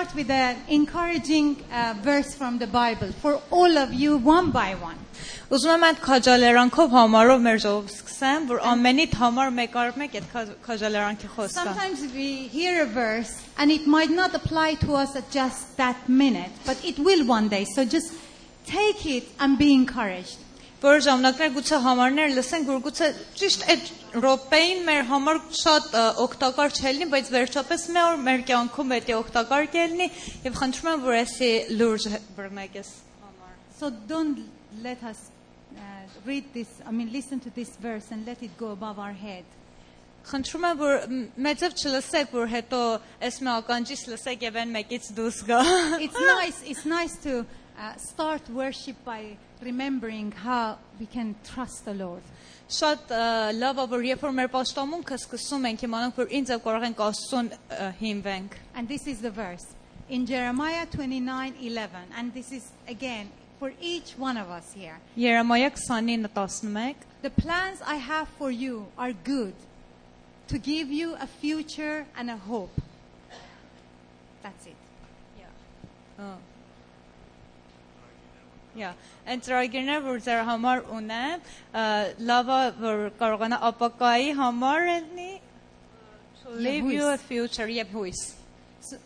start with an encouraging uh, verse from the Bible for all of you, one by one. Ուզում եմ այդ քաջալերանքով համարով մեր ժողով սկսեմ, որ ամենիդ համար մեկ առ մեկ այդ քա- քաջալերանքի խոսքը։ Sometimes we hear a verse and it might not apply to us at just that minute, but it will one day. So just take it and be encouraged. Որ ժամանակներ գուցե համարներ լսենք, որ գուցե ճիշտ այդ ռոպեին մեր համար շատ օգտակար չելնի, բայց վերջապես մեր օր մեր կյանքում դա օգտակար կելնի եւ խնդրում եմ, որ էսի լուրջ բռնեք ես համար։ So don't let us uh, read this, I mean, listen to this verse and let it go above our head. Խնդրում եմ, որ մեծով չլսեք, որ հետո այս մի ականջից լսեք եւ այն մեկից դուրս գա։ It's nice, it's nice to uh, start worship by remembering how we can trust the Lord. Շատ ը, լավ է, որ երբ որ մեր պաշտամունքը սկսում ենք, իմանանք, որ ինձ եւ կարող ենք Աստծուն ը, հիմվենք։ And this is the verse in Jeremiah 29:11 and this is again for each one of us here. Երեմիա 29:11 The plans I have for you are good to give you a future and a hope. That's it. Yeah, and ծրագիրներ որ ձեր համար ունեմ, ը, լավ է որ կարողանա ապակայի համար լինի to live you a հույս։ future եւ հույս։ So,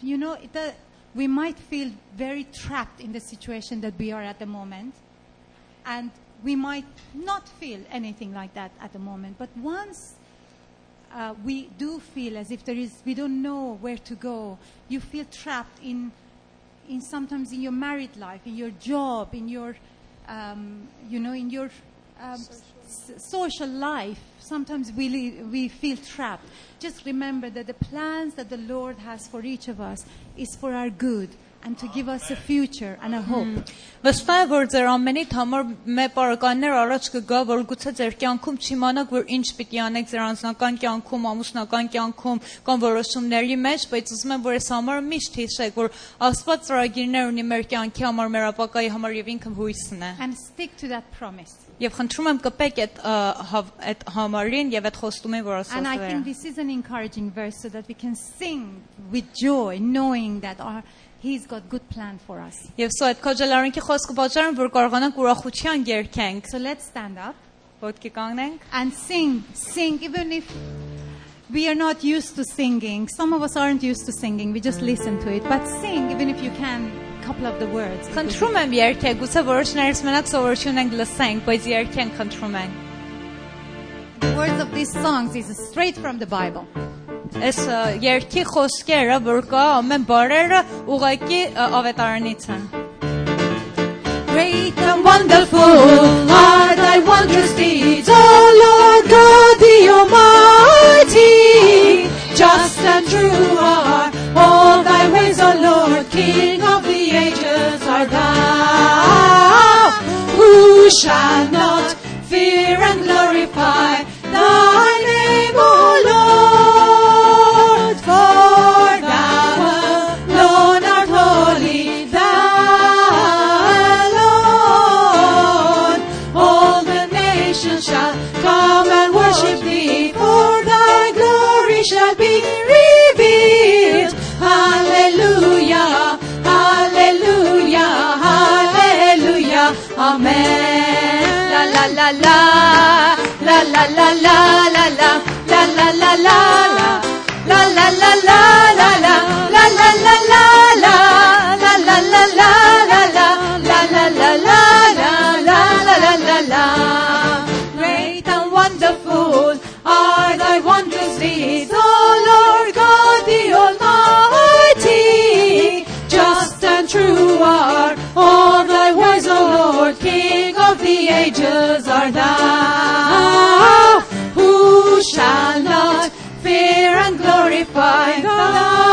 you know, the, we might feel very trapped in the situation that we are at the moment. And we might not feel anything like that at the moment. But once uh, we do feel as if there is, we don't know where to go, you feel trapped in, in sometimes in your married life, in your job, in your, um, you know, in your um, s- social life. Sometimes we, li- we feel trapped. Just remember that the plans that the Lord has for each of us is for our good and to give us a future and a hope. Վստահ եմ, որ ձեր ամենիդ համար մեր բարականներ առաջ կգա, որ գուցե ձեր կյանքում չիմանաք, որ ինչ պիտի անեք ձեր անձնական կյանքում, ամուսնական կյանքում կամ որոշումների մեջ, բայց ուզում եմ, որ այս համարը միշտ հիշեք, որ Աստված ծրագիրներ ունի մեր կյանքի համար, մեր ապակայի համար եւ ինքը հույսն է։ And stick to that promise. Եվ խնդրում եմ կպեք այդ ը, հավ- այդ համարին եւ այդ խոստումին, որ And I Աստված think this is an encouraging verse so that we can sing with joy, knowing that our, He's got good plan for us. Եվ սա այդ քաջալարանքի խոսքը պատճառն որ կարողանանք ուրախության երգենք։ So let's stand up Ոտքի կանգնենք։ and sing, sing, even if we are not used to singing. Some of us aren't used to singing, we just listen to it. But sing, even if you can, a couple of the words. Խնդրում եմ երգեք, գուցե որոշներս մենակ սովորություն ենք լսենք, բայց երգենք խնդրում եմ։ The words of these songs is straight from the Bible. Այս ը, երգի խոսքերը, որ կա ամեն բարերը ուղակի ը, ավետարանից են։ Great and wonderful are thy wondrous deeds, O Lord God the Almighty. Just and true are all thy ways, O Lord, King of the ages art thou. Who shall not fear and glorify thy name, O Lord? Amén. La la la la, la la la la la la, la la la la la, la la la la la la, la la la la la, la la la la la la, la la la la la, la la. Great and wonderful are thy wondrous deeds. Ages art thou. Who shall not fear and glorify thy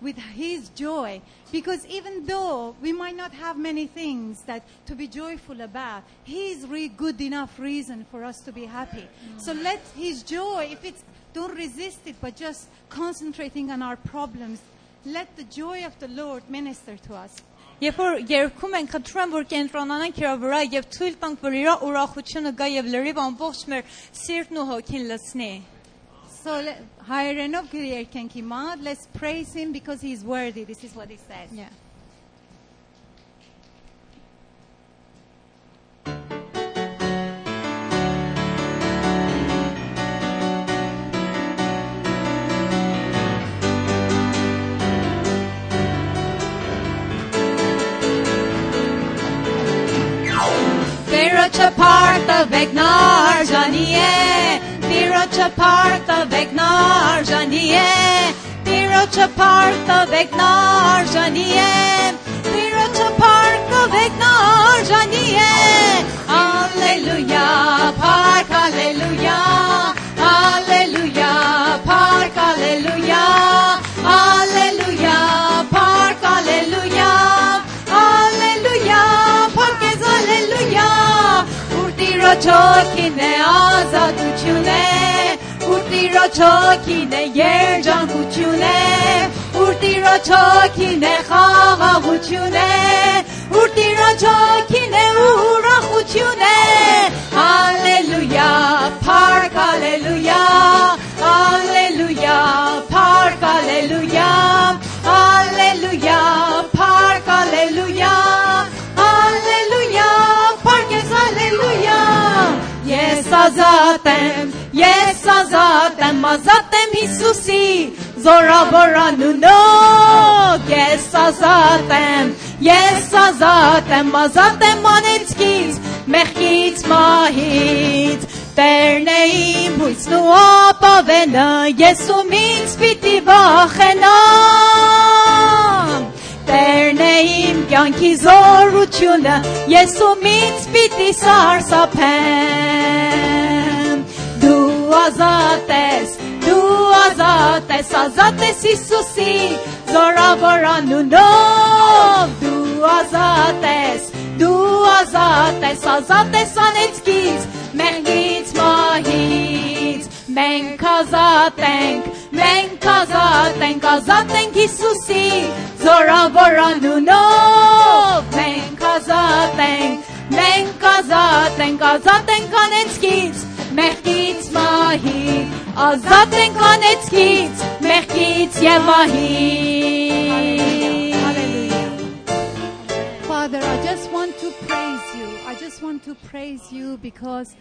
with His joy. Because even though we might not have many things that to be joyful about, He is really good enough reason for us to be happy. So let His joy, if it's don't resist it, but just concentrating on our problems, let the joy of the Lord minister to us. Երբ որ երգում ենք, խնդրում եմ, որ կենտրոնանանք իրա վրա եւ թույլ տանք, որ իրա ուրախությունը գա եւ լրիվ ամբողջ մեր սիրտն ու հոգին լցնի։ so let, Hayreno Kiriyerken eh, Kimad, let's praise him because he's worthy. This is what he says. Yeah. چه پارت of بگنار جانیه Parta Vegnarjaniye Pirocha Parta Vegnarjaniye Pirocha Parta Vegnarjaniye Alleluia Park Alleluia Alleluia Park Alleluia Alleluia Park Alleluia Alleluia Park Alleluia. Urdi Rocho Kine Azadu Chune Ուրտիրոչոքին է երջանկություն է, Ուրտիրոչոքին է խաղաղություն է, Ուրտիրոչոքին է ուրախություն է, Հալելույա, փառք հալելույա, Հալելույա, փառք հալելույա, Հալելույա, փառք հալելույա, Հալելույա, փառք հալելույա, Ես ազատ եմ Ես ազատ եմ ազատ եմ Հիսուսի զորավոր անունով Ես ազատ եմ Ես ազատ եմ ազատ եմ անեցքից մեղքից մահից Տերն է իմ հույսն ու ապավենը Ես ում ինձ պիտի վախենամ Տերն է իմ կյանքի զորությունը Ես ում ինձ պիտի սարսափեմ Դու ազատ ես, դու ազատ ես, ազատ ես Հիսուսի զորավոր անունով Դու ազատ ես, դու ազատ ես, ազատ ես անեցքից, մեղքից մահից Մենք ազատ ենք, մենք ազատ ենք, ազատ ենք Հիսուսի զորավոր անունով Մենք ազատ ենք, մենք ազատ ենք, ազատ ենք անեցքից, մեղքից մահից Ազատ ենք անեցքից, մեղքից եւ մահից Father, I just want to praise you. I just want to praise you because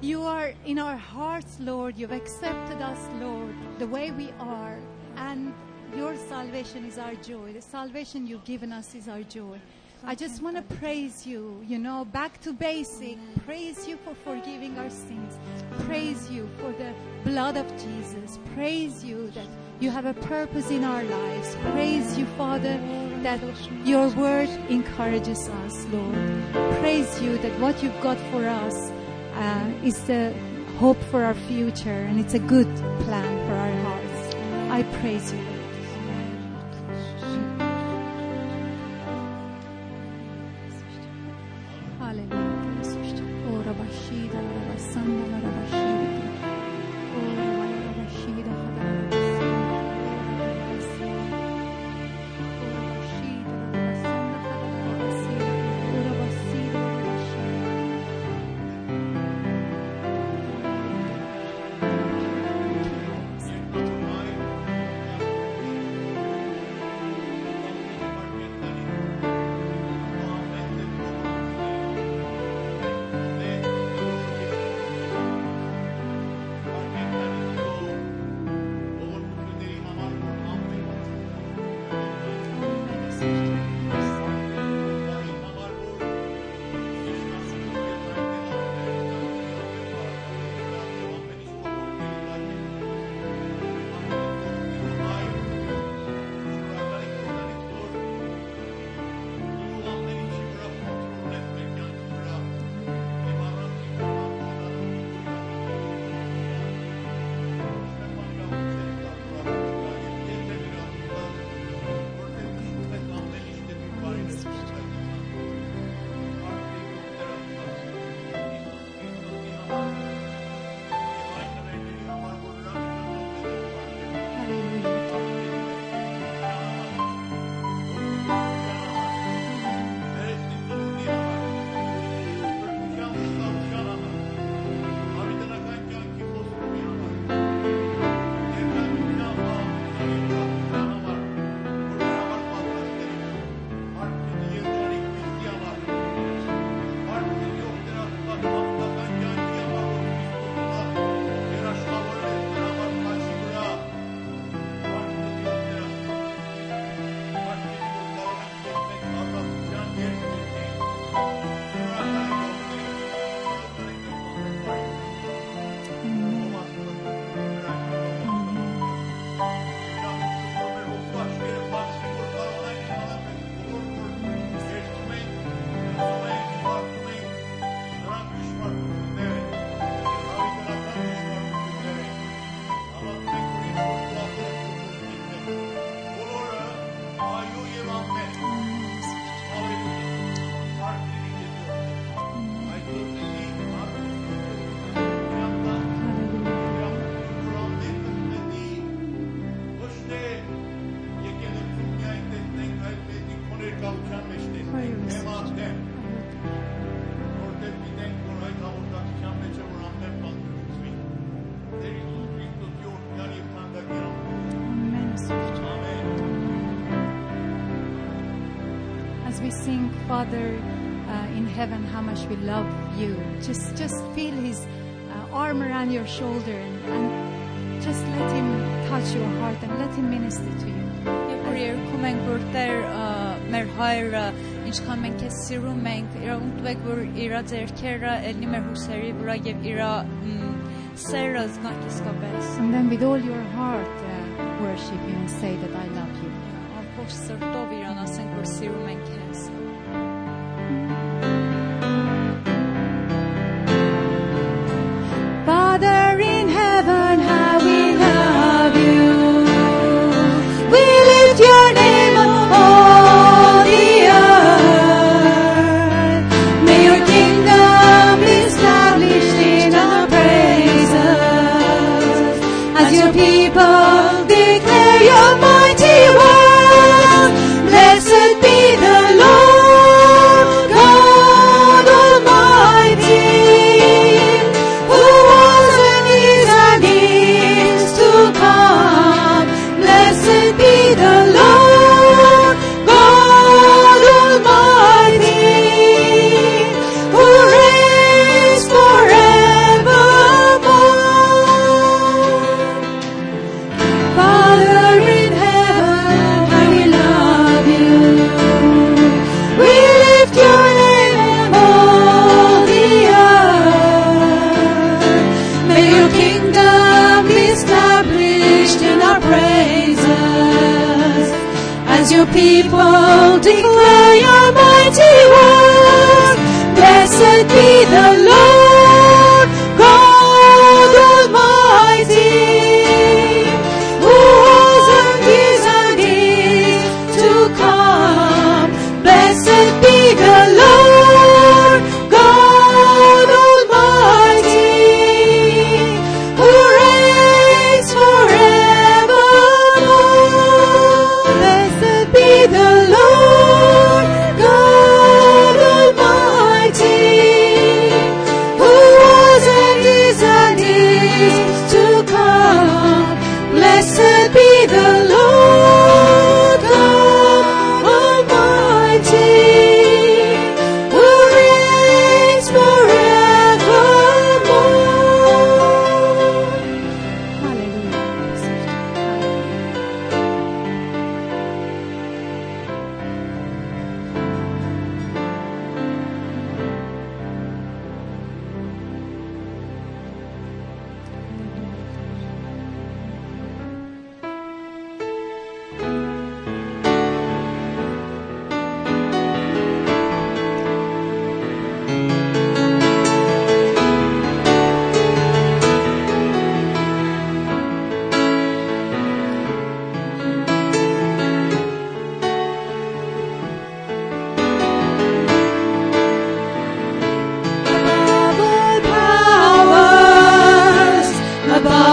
you are in our hearts, Lord. You've accepted us, Lord, the way we are. And your salvation is our joy. The salvation you've given us is our joy. I just want to praise you, you know, back to basic. Praise you for forgiving our sins. Praise you for the blood of Jesus. Praise you that you have a purpose in our lives. Praise you, Father, that your word encourages us, Lord. Praise you that what you've got for us uh, is the hope for our future and it's a good plan for our hearts. I praise you. Father uh, in heaven, how much we love you, just just feel His uh, arm around your shoulder and, and just let Him touch your heart and let Him minister to you. Երբ որ երգում ենք որ Տեր ա, մեր հայրը ինչքան մենք քեզ սիրում ենք, իր ուտվեք որ իր ձեռքերը ելնի մեր հուսերի վրա եւ իր մ, սերը զգանք իսկապես։ And then with all your heart, uh, worship Him and say that I love you. Ամբողջ սրտով իրան ասենք որ սիրում ենք քեզ։ Father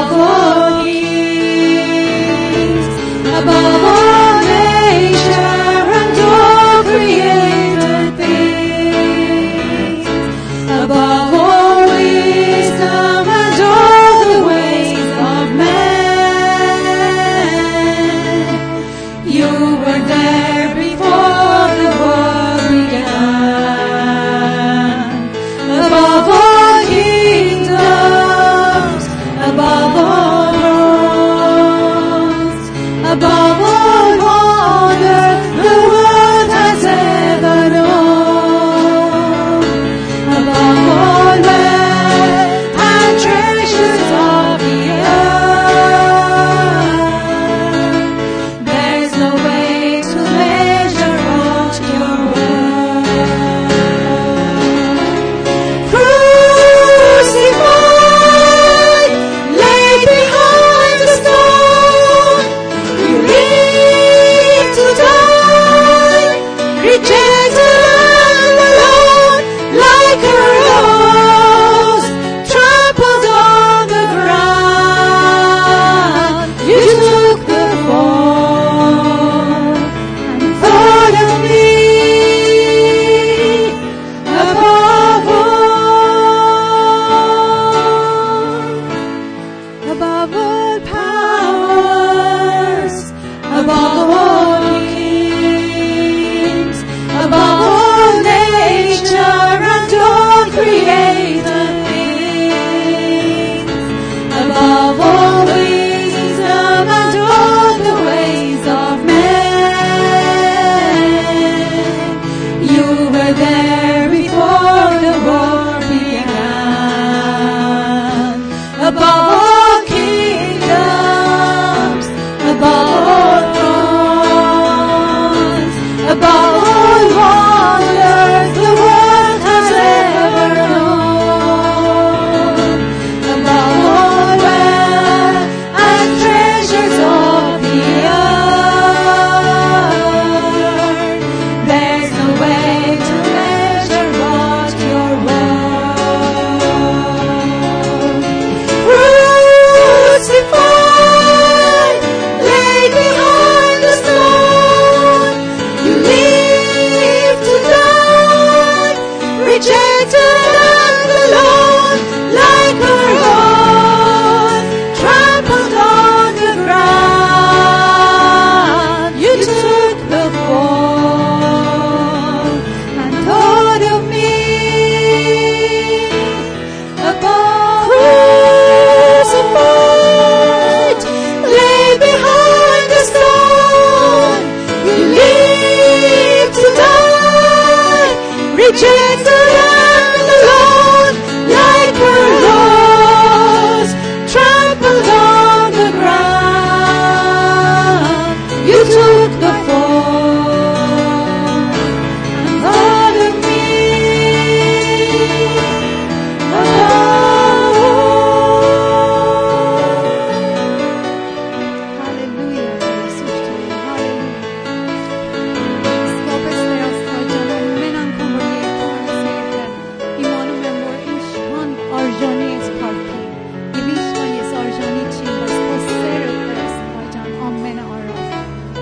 하고 troubled past.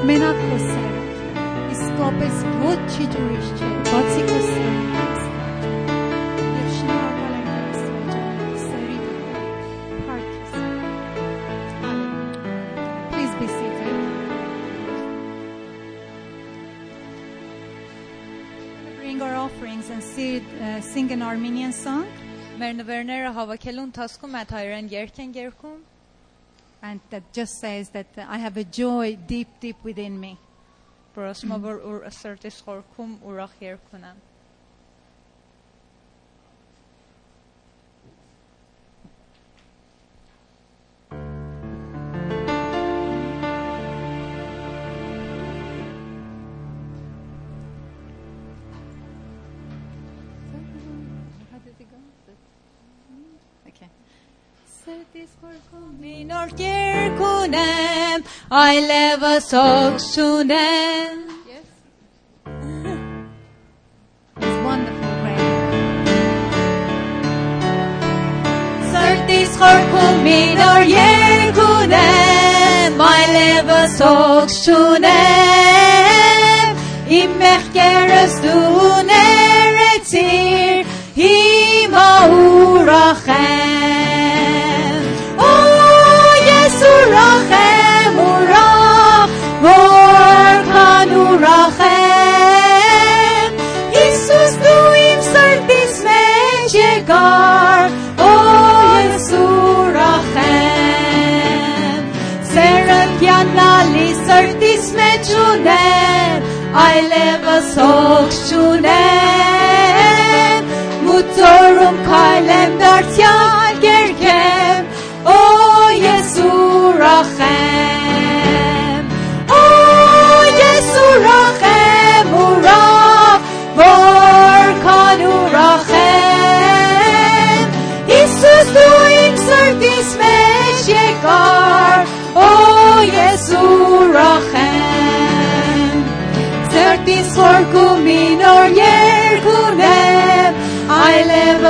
Մենակ քո սերը իսկապես ոչի ուրիշ չէ բացի քո սերից Եվ շնորհակալ եմ Աստծո սերի Փարքիս Please be seated. Bring our offerings and see, uh, sing an Armenian song. Մեր նվերները հավաքելու ընթացքում այդ հայերեն երգ են երգում and that just says that I have a joy deep, deep within me. Minor yer کنم I love ساکسونم Yes. It's wonderful prayer سرتیز خور minor yer I love ساکسونم این مخگر از دور exalt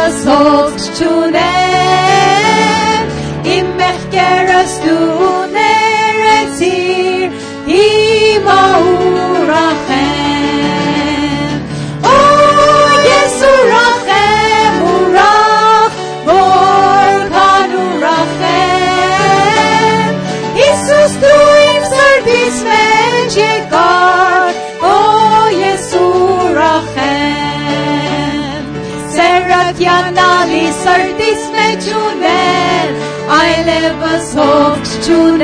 us to them. to them. I never sought to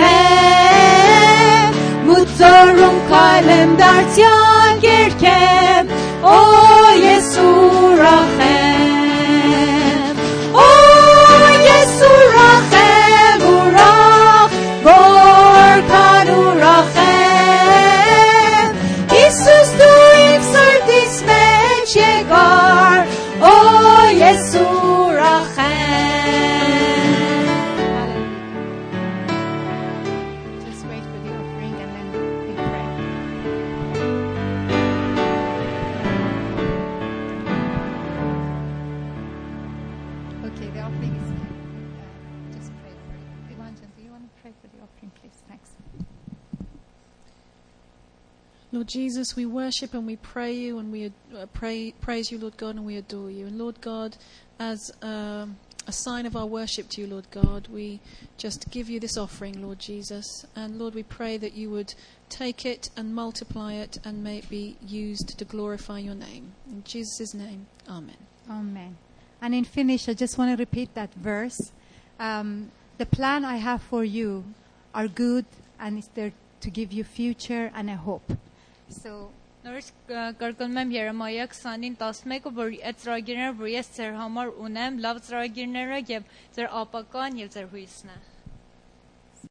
Lord Jesus, we worship and we pray you and we uh, pray, praise you, Lord God, and we adore you. And Lord God, as um, a sign of our worship to you, Lord God, we just give you this offering, Lord Jesus. And Lord, we pray that you would take it and multiply it and may it be used to glorify your name. In Jesus' name, Amen. Amen. And in Finnish, I just want to repeat that verse. Um, the plan I have for you are good, and it's there to give you future and a hope. So Նորից կրկնում եմ Երեմիա 20-ին 11-ը, որ այդ ծրագիրները, որ ես ձեր համար ունեմ, լավ ծրագիրները եւ ձեր ապական եւ ձեր հույսն է։